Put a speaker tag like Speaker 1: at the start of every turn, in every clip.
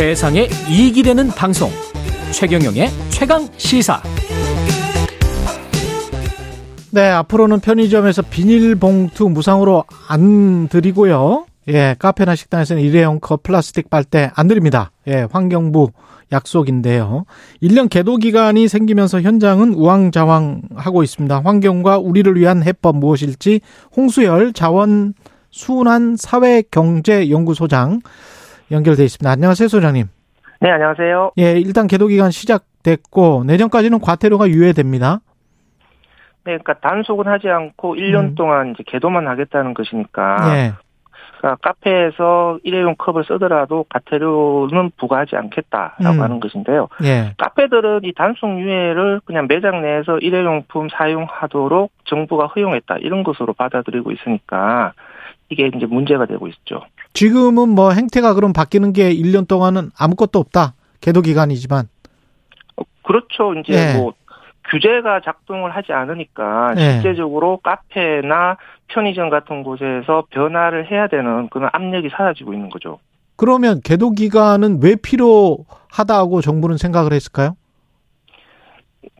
Speaker 1: 세상에 이익이 되는 방송 최경영의 최강 시사
Speaker 2: 네, 앞으로는 편의점에서 비닐봉투 무상으로 안 드리고요. 예, 카페나 식당에서는 일회용 컵 플라스틱 빨대 안 드립니다. 예, 환경부 약속인데요. 1년 계도 기간이 생기면서 현장은 우왕좌왕하고 있습니다. 환경과 우리를 위한 해법 무엇일지 홍수열 자원 순환 사회경제연구소장 연결돼 있습니다. 안녕하세요, 소장님.
Speaker 3: 네, 안녕하세요.
Speaker 2: 예, 일단 계도 기간 시작됐고 내년까지는 과태료가 유예됩니다.
Speaker 3: 네, 그러니까 단속은 하지 않고 1년
Speaker 2: 음.
Speaker 3: 동안 이제 개도만 하겠다는 것이니까.
Speaker 2: 예.
Speaker 3: 그러니까 카페에서 일회용 컵을 쓰더라도 과태료는 부과하지 않겠다라고
Speaker 2: 음.
Speaker 3: 하는 것인데요.
Speaker 2: 예.
Speaker 3: 카페들은 이 단속 유예를 그냥 매장 내에서 일회용품 사용하도록 정부가 허용했다 이런 것으로 받아들이고 있으니까 이게 이제 문제가 되고 있죠.
Speaker 2: 지금은 뭐 행태가 그럼 바뀌는 게 1년 동안은 아무것도 없다. 계도 기간이지만.
Speaker 3: 어, 그렇죠. 이제
Speaker 2: 예.
Speaker 3: 뭐 규제가 작동을 하지 않으니까
Speaker 2: 예.
Speaker 3: 실제적으로 카페나 편의점 같은 곳에서 변화를 해야 되는 그런 압력이 사라지고 있는 거죠.
Speaker 2: 그러면 계도 기간은 왜 필요하다고 정부는 생각을 했을까요?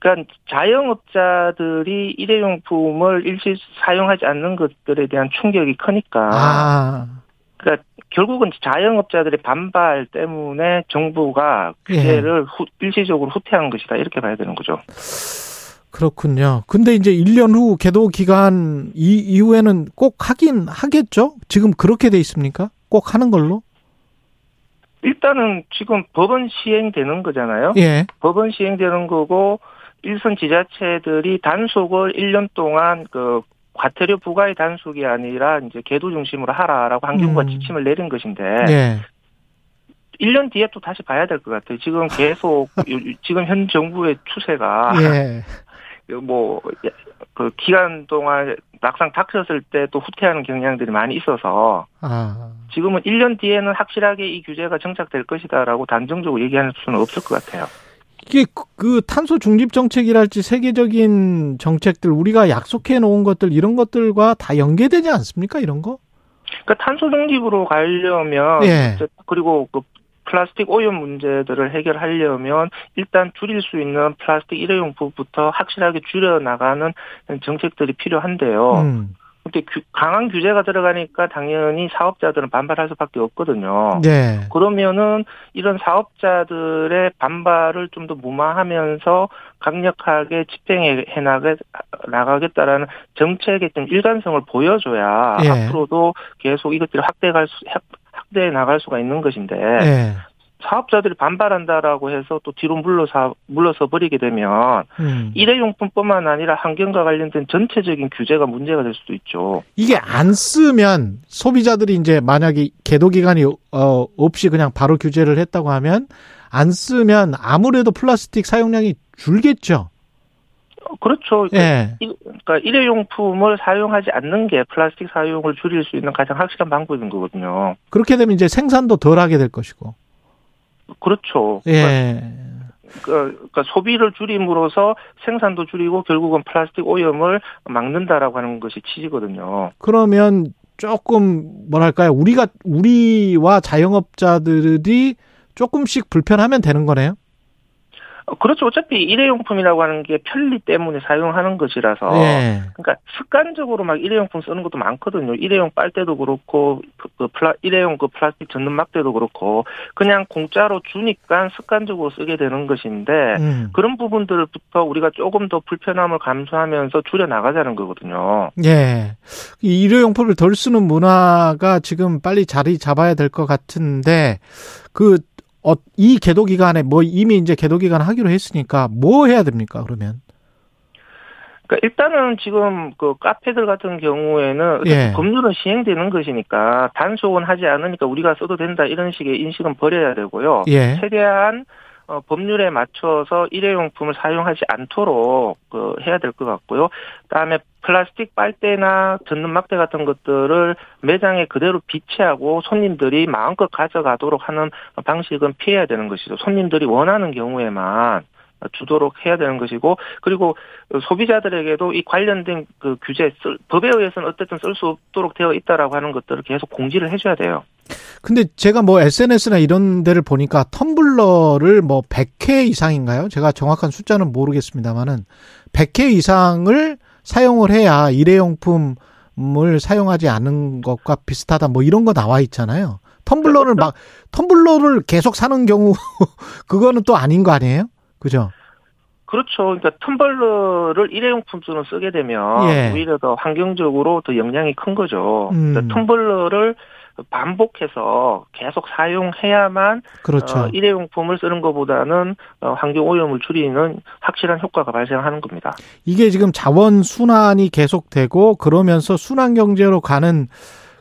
Speaker 3: 그러니까 자영업자들이 일회용품을 일시 사용하지 않는 것들에 대한 충격이 크니까
Speaker 2: 아.
Speaker 3: 그러니까 결국은 자영업자들의 반발 때문에 정부가
Speaker 2: 예.
Speaker 3: 규제를 후- 일시적으로 후퇴한 것이다 이렇게 봐야 되는 거죠.
Speaker 2: 그렇군요. 근데 이제 1년 후 계도 기간 이 이후에는 꼭 하긴 하겠죠? 지금 그렇게 돼 있습니까? 꼭 하는 걸로?
Speaker 3: 일단은 지금 법은 시행되는 거잖아요.
Speaker 2: 예.
Speaker 3: 법은 시행되는 거고 일선 지자체들이 단속을 1년 동안 그 과태료 부과의 단속이 아니라 이제 계도 중심으로 하라라고 환경부가
Speaker 2: 음.
Speaker 3: 지침을 내린 것인데
Speaker 2: 예.
Speaker 3: 1년 뒤에 또 다시 봐야 될 것 같아요. 지금 계속 요- 지금 현 정부의 추세가
Speaker 2: 예.
Speaker 3: 뭐그 기간 동안 막상 닥쳤을 때 또 후퇴하는 경향들이 많이 있어서
Speaker 2: 아.
Speaker 3: 지금은 1년 뒤에는 확실하게 이 규제가 정착될 것이다라고 단정적으로 얘기할 수는 없을 것 같아요.
Speaker 2: 이게 그- 그 탄소 중립 정책이랄지 세계적인 정책들 우리가 약속해 놓은 것들 이런 것들과 다 연계되지 않습니까? 이런 거?
Speaker 3: 그러니까 탄소 중립으로 가려면
Speaker 2: 예.
Speaker 3: 그리고 그 플라스틱 오염 문제들을 해결하려면 일단 줄일 수 있는 플라스틱 일회용품부터 확실하게 줄여 나가는 정책들이 필요한데요.
Speaker 2: 음.
Speaker 3: 규- 강한 규제가 들어가니까 당연히 사업자들은 반발할 수밖에 없거든요.
Speaker 2: 네.
Speaker 3: 그러면은 이런 사업자들의 반발을 좀 더 무마하면서 강력하게 집행해 나가, 나가겠다라는 정책의 좀 일관성을 보여줘야
Speaker 2: 예.
Speaker 3: 앞으로도 계속 이것들을 확대할 수, 확- 확대해 나갈 수가 있는 것인데
Speaker 2: 예.
Speaker 3: 사업자들이 반발한다라고 해서 또 뒤로 물러서 물러서 버리게 되면
Speaker 2: 음.
Speaker 3: 일회용품뿐만 아니라 환경과 관련된 전체적인 규제가 문제가 될 수도 있죠.
Speaker 2: 이게 안 쓰면 소비자들이 이제 만약에 계도 기간이 어 없이 그냥 바로 규제를 했다고 하면 안 쓰면 아무래도 플라스틱 사용량이 줄겠죠.
Speaker 3: 그렇죠.
Speaker 2: 예.
Speaker 3: 이- 그러니까 일회용품을 사용하지 않는 게 플라스틱 사용을 줄일 수 있는 가장 확실한 방법인 거거든요.
Speaker 2: 그렇게 되면 이제 생산도 덜 하게 될 것이고.
Speaker 3: 그렇죠. 그러니까,
Speaker 2: 예.
Speaker 3: 그- 그러니까 소비를 줄임으로써 생산도 줄이고 결국은 플라스틱 오염을 막는다라고 하는 것이 취지거든요.
Speaker 2: 그러면 조금 뭐랄까요? 우리가 우리와 자영업자들이 조금씩 불편하면 되는 거네요.
Speaker 3: 어, 그렇죠. 어차피 일회용품이라고 하는 게 편리 때문에 사용하는 것이라서.
Speaker 2: 예.
Speaker 3: 그러니까 습관적으로 막 일회용품 쓰는 것도 많거든요. 일회용 빨대도 그렇고 그, 그 플라 일회용 그 플라스틱 전는 막대도 그렇고 그냥 공짜로 주니까 습관적으로 쓰게 되는 것인데
Speaker 2: 음.
Speaker 3: 그런 부분들부터 우리가 조금 더 불편함을 감수하면서 줄여 나가자는 거거든요.
Speaker 2: 예. 이 일회용품을 덜 쓰는 문화가 지금 빨리 자리 잡아야 될 것 같은데, 그, 어, 이 계도 기간에 뭐 이미 이제 계도 기간 하기로 했으니까 뭐 해야 됩니까, 그러면?
Speaker 3: 그러니까 일단은 지금 그 카페들 같은 경우에는
Speaker 2: 예.
Speaker 3: 법률은 시행되는 것이니까 단속은 하지 않으니까 우리가 써도 된다 이런 식의 인식은 버려야 되고요.
Speaker 2: 예.
Speaker 3: 최대한 어, 법률에 맞춰서 일회용품을 사용하지 않도록 그 해야 될 것 같고요. 그다음에 플라스틱 빨대나 젖는 막대 같은 것들을 매장에 그대로 비치하고 손님들이 마음껏 가져가도록 하는 방식은 피해야 되는 것이죠. 손님들이 원하는 경우에만 주도록 해야 되는 것이고 그리고 소비자들에게도 이 관련된 그 규제 쓸, 법에 의해서는 어쨌든 쓸 수 없도록 되어 있다라고 하는 것들을 계속 공지를 해줘야 돼요.
Speaker 2: 근데 제가 뭐 SNS나 이런 데를 보니까 텀블러를 뭐 100회 이상인가요? 제가 정확한 숫자는 모르겠습니다만은 100회 이상을 사용을 해야 일회용품을 사용하지 않은 것과 비슷하다 뭐 이런 거 나와 있잖아요. 텀블러를 막 텀블러를 계속 사는 경우 그거는 또 아닌 거 아니에요? 그죠?
Speaker 3: 그렇죠. 그러니까 텀블러를 일회용품처럼 쓰게 되면
Speaker 2: 예.
Speaker 3: 오히려 더 환경적으로 더 영향이 큰 거죠.
Speaker 2: 음.
Speaker 3: 그러니까 텀블러를 반복해서 계속 사용해야만
Speaker 2: 그렇죠.
Speaker 3: 어, 일회용품을 쓰는 것보다는 어, 환경 오염을 줄이는 확실한 효과가 발생하는 겁니다.
Speaker 2: 이게 지금 자원 순환이 계속되고 그러면서 순환 경제로 가는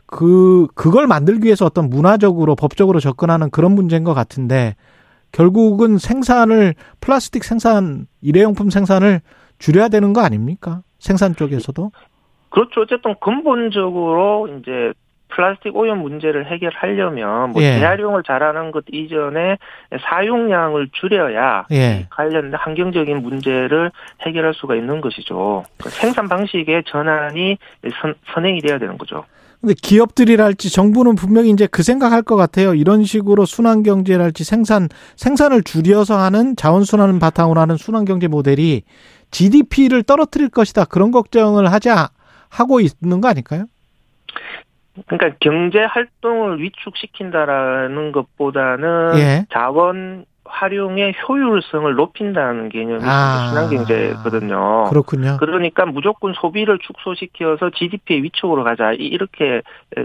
Speaker 2: 그 그걸 만들기 위해서 어떤 문화적으로 법적으로 접근하는 그런 문제인 것 같은데 결국은 생산을 플라스틱 생산 일회용품 생산을 줄여야 되는 거 아닙니까? 생산 쪽에서도
Speaker 3: 그렇죠. 어쨌든 근본적으로 이제 플라스틱 오염 문제를 해결하려면 뭐
Speaker 2: 예.
Speaker 3: 재활용을 잘하는 것 이전에 사용량을 줄여야
Speaker 2: 예.
Speaker 3: 관련 환경적인 문제를 해결할 수가 있는 것이죠. 그 생산 방식의 전환이 선, 선행이 돼야 되는 거죠.
Speaker 2: 근데 기업들이랄지 정부는 분명히 이제 그 생각할 것 같아요. 이런 식으로 순환 경제랄지 생산 생산을 줄여서 하는 자원 순환을 바탕으로 하는 순환 경제 모델이 GDP를 떨어뜨릴 것이다. 그런 걱정을 하자 하고 있는 거 아닐까요?
Speaker 3: 그러니까 경제 활동을 위축시킨다라는 것보다는
Speaker 2: 예.
Speaker 3: 자원 활용의 효율성을 높인다는 개념이
Speaker 2: 아.
Speaker 3: 순환경제거든요.
Speaker 2: 그렇군요.
Speaker 3: 그러니까 무조건 소비를 축소시켜서 GDP의 위축으로 가자 이- 이렇게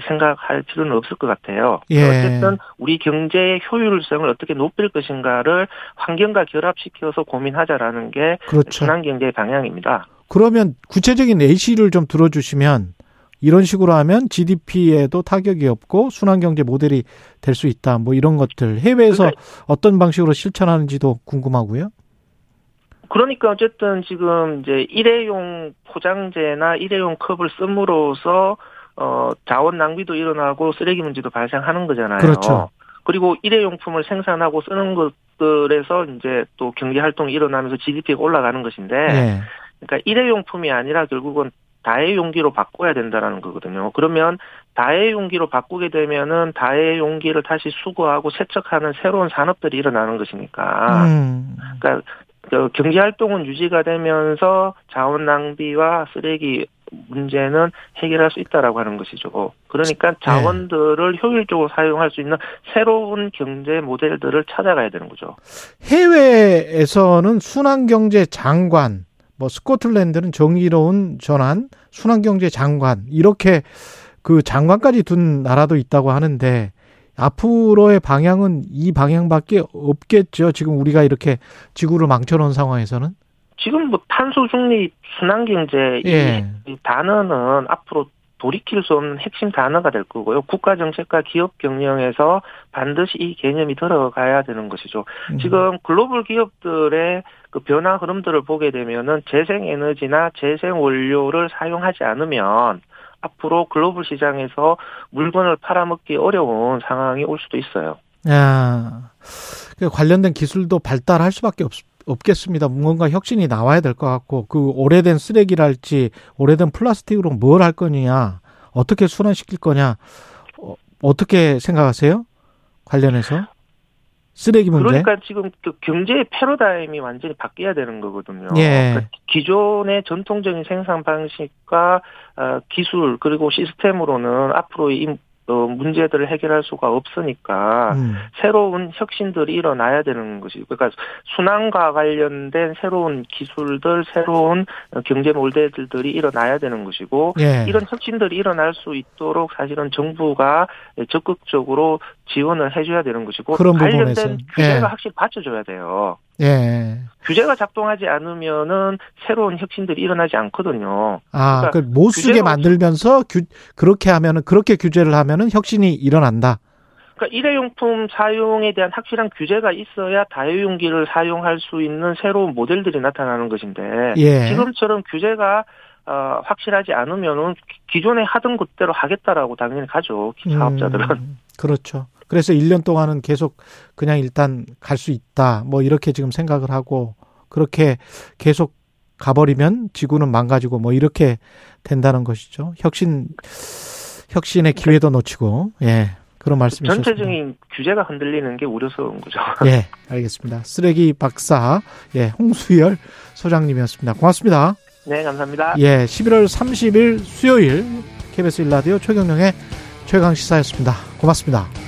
Speaker 3: 생각할 필요는 없을 것 같아요.
Speaker 2: 예.
Speaker 3: 어쨌든 우리 경제의 효율성을 어떻게 높일 것인가를 환경과 결합시켜서 고민하자라는 게
Speaker 2: 그렇죠.
Speaker 3: 순환경제의 방향입니다.
Speaker 2: 그러면 구체적인 예시를 좀 들어주시면 이런 식으로 하면 GDP에도 타격이 없고 순환경제 모델이 될 수 있다. 뭐 이런 것들 해외에서
Speaker 3: 그러니까
Speaker 2: 어떤 방식으로 실천하는지도 궁금하고요.
Speaker 3: 그러니까 어쨌든 지금 이제 일회용 포장재나 일회용 컵을 씀으로써 어 자원 낭비도 일어나고 쓰레기 문제도 발생하는 거잖아요.
Speaker 2: 그렇죠.
Speaker 3: 그리고 일회용품을 생산하고 쓰는 것들에서 이제 또 경제 활동이 일어나면서 GDP가 올라가는 것인데
Speaker 2: 예.
Speaker 3: 그러니까 일회용품이 아니라 결국은 다회용기로 바꿔야 된다라는 거거든요. 그러면 다회용기로 바꾸게 되면은 다회용기를 다시 수거하고 세척하는 새로운 산업들이 일어나는 것이니까
Speaker 2: 음.
Speaker 3: 그러니까 그 경제 활동은 유지가 되면서 자원 낭비와 쓰레기 문제는 해결할 수 있다라고 하는 것이죠. 그러니까
Speaker 2: 네.
Speaker 3: 자원들을 효율적으로 사용할 수 있는 새로운 경제 모델들을 찾아가야 되는 거죠.
Speaker 2: 해외에서는 순환 경제 장관, 뭐 스코틀랜드는 정의로운 전환, 순환경제 장관 이렇게 그 장관까지 둔 나라도 있다고 하는데 앞으로의 방향은 이 방향밖에 없겠죠. 지금 우리가 이렇게 지구를 망쳐놓은 상황에서는.
Speaker 3: 지금 뭐 탄소 중립 순환 경제
Speaker 2: 예.
Speaker 3: 이 단어는 앞으로 돌이킬 수 없는 핵심 단어가 될 거고요. 국가 정책과 기업 경영에서 반드시 이 개념이 들어가야 되는 것이죠.
Speaker 2: 음.
Speaker 3: 지금 글로벌 기업들의 그 변화 흐름들을 보게 되면은 재생 에너지나 재생 원료를 사용하지 않으면 앞으로 글로벌 시장에서 물건을 팔아먹기 어려운 상황이 올 수도 있어요.
Speaker 2: 야, 그 관련된 기술도 발달할 수밖에 없, 없겠습니다. 뭔가 혁신이 나와야 될 것 같고, 그 오래된 쓰레기랄지, 오래된 플라스틱으로 뭘 할 거냐, 어떻게 순환시킬 거냐, 어, 어떻게 생각하세요? 관련해서? 쓰레기 문제?
Speaker 3: 그러니까 지금 그 경제의 패러다임이 완전히 바뀌어야 되는 거거든요.
Speaker 2: 예.
Speaker 3: 그러니까 기존의 전통적인 생산 방식과 어, 기술 그리고 시스템으로는 앞으로 이 어, 문제들을 해결할 수가 없으니까
Speaker 2: 음,
Speaker 3: 새로운 혁신들이 일어나야 되는 것이 그러니까 순환과 관련된 새로운 기술들, 새로운 어, 경제 모델들이 일어나야 되는 것이고
Speaker 2: 예.
Speaker 3: 이런 혁신들이 일어날 수 있도록 사실은 정부가 적극적으로 지원을 해줘야 되는 것이고
Speaker 2: 그런 부분에서.
Speaker 3: 관련된 규제가
Speaker 2: 예.
Speaker 3: 확실히 받쳐줘야 돼요.
Speaker 2: 예.
Speaker 3: 규제가 작동하지 않으면은 새로운 혁신들이 일어나지 않거든요.
Speaker 2: 아,
Speaker 3: 그러니까
Speaker 2: 그못 쓰게
Speaker 3: 규제가
Speaker 2: 만들면서 규, 그렇게 하면은, 그렇게 규제를 하면은 혁신이 일어난다.
Speaker 3: 그러니까 일회용품 사용에 대한 확실한 규제가 있어야 다회용기를 사용할 수 있는 새로운 모델들이 나타나는 것인데
Speaker 2: 예.
Speaker 3: 지금처럼 규제가 어, 확실하지 않으면은 기존에 하던 것대로 하겠다라고 당연히 가죠 사업자들은.
Speaker 2: 음, 그렇죠. 그래서 1년 동안은 계속 그냥 일단 갈 수 있다. 뭐 이렇게 지금 생각을 하고 그렇게 계속 가버리면 지구는 망가지고 뭐 이렇게 된다는 것이죠. 혁신 혁신의 기회도 놓치고 예 그런 말씀이셨습니다.
Speaker 3: 전체적인 규제가 흔들리는 게 우려스러운 거죠.
Speaker 2: 예, 알겠습니다. 쓰레기 박사, 예, 홍수열 소장님이었습니다. 고맙습니다.
Speaker 3: 네, 감사합니다.
Speaker 2: 예, 11월 30일 수요일 KBS 일라디오 최경령의 최강 시사였습니다. 고맙습니다.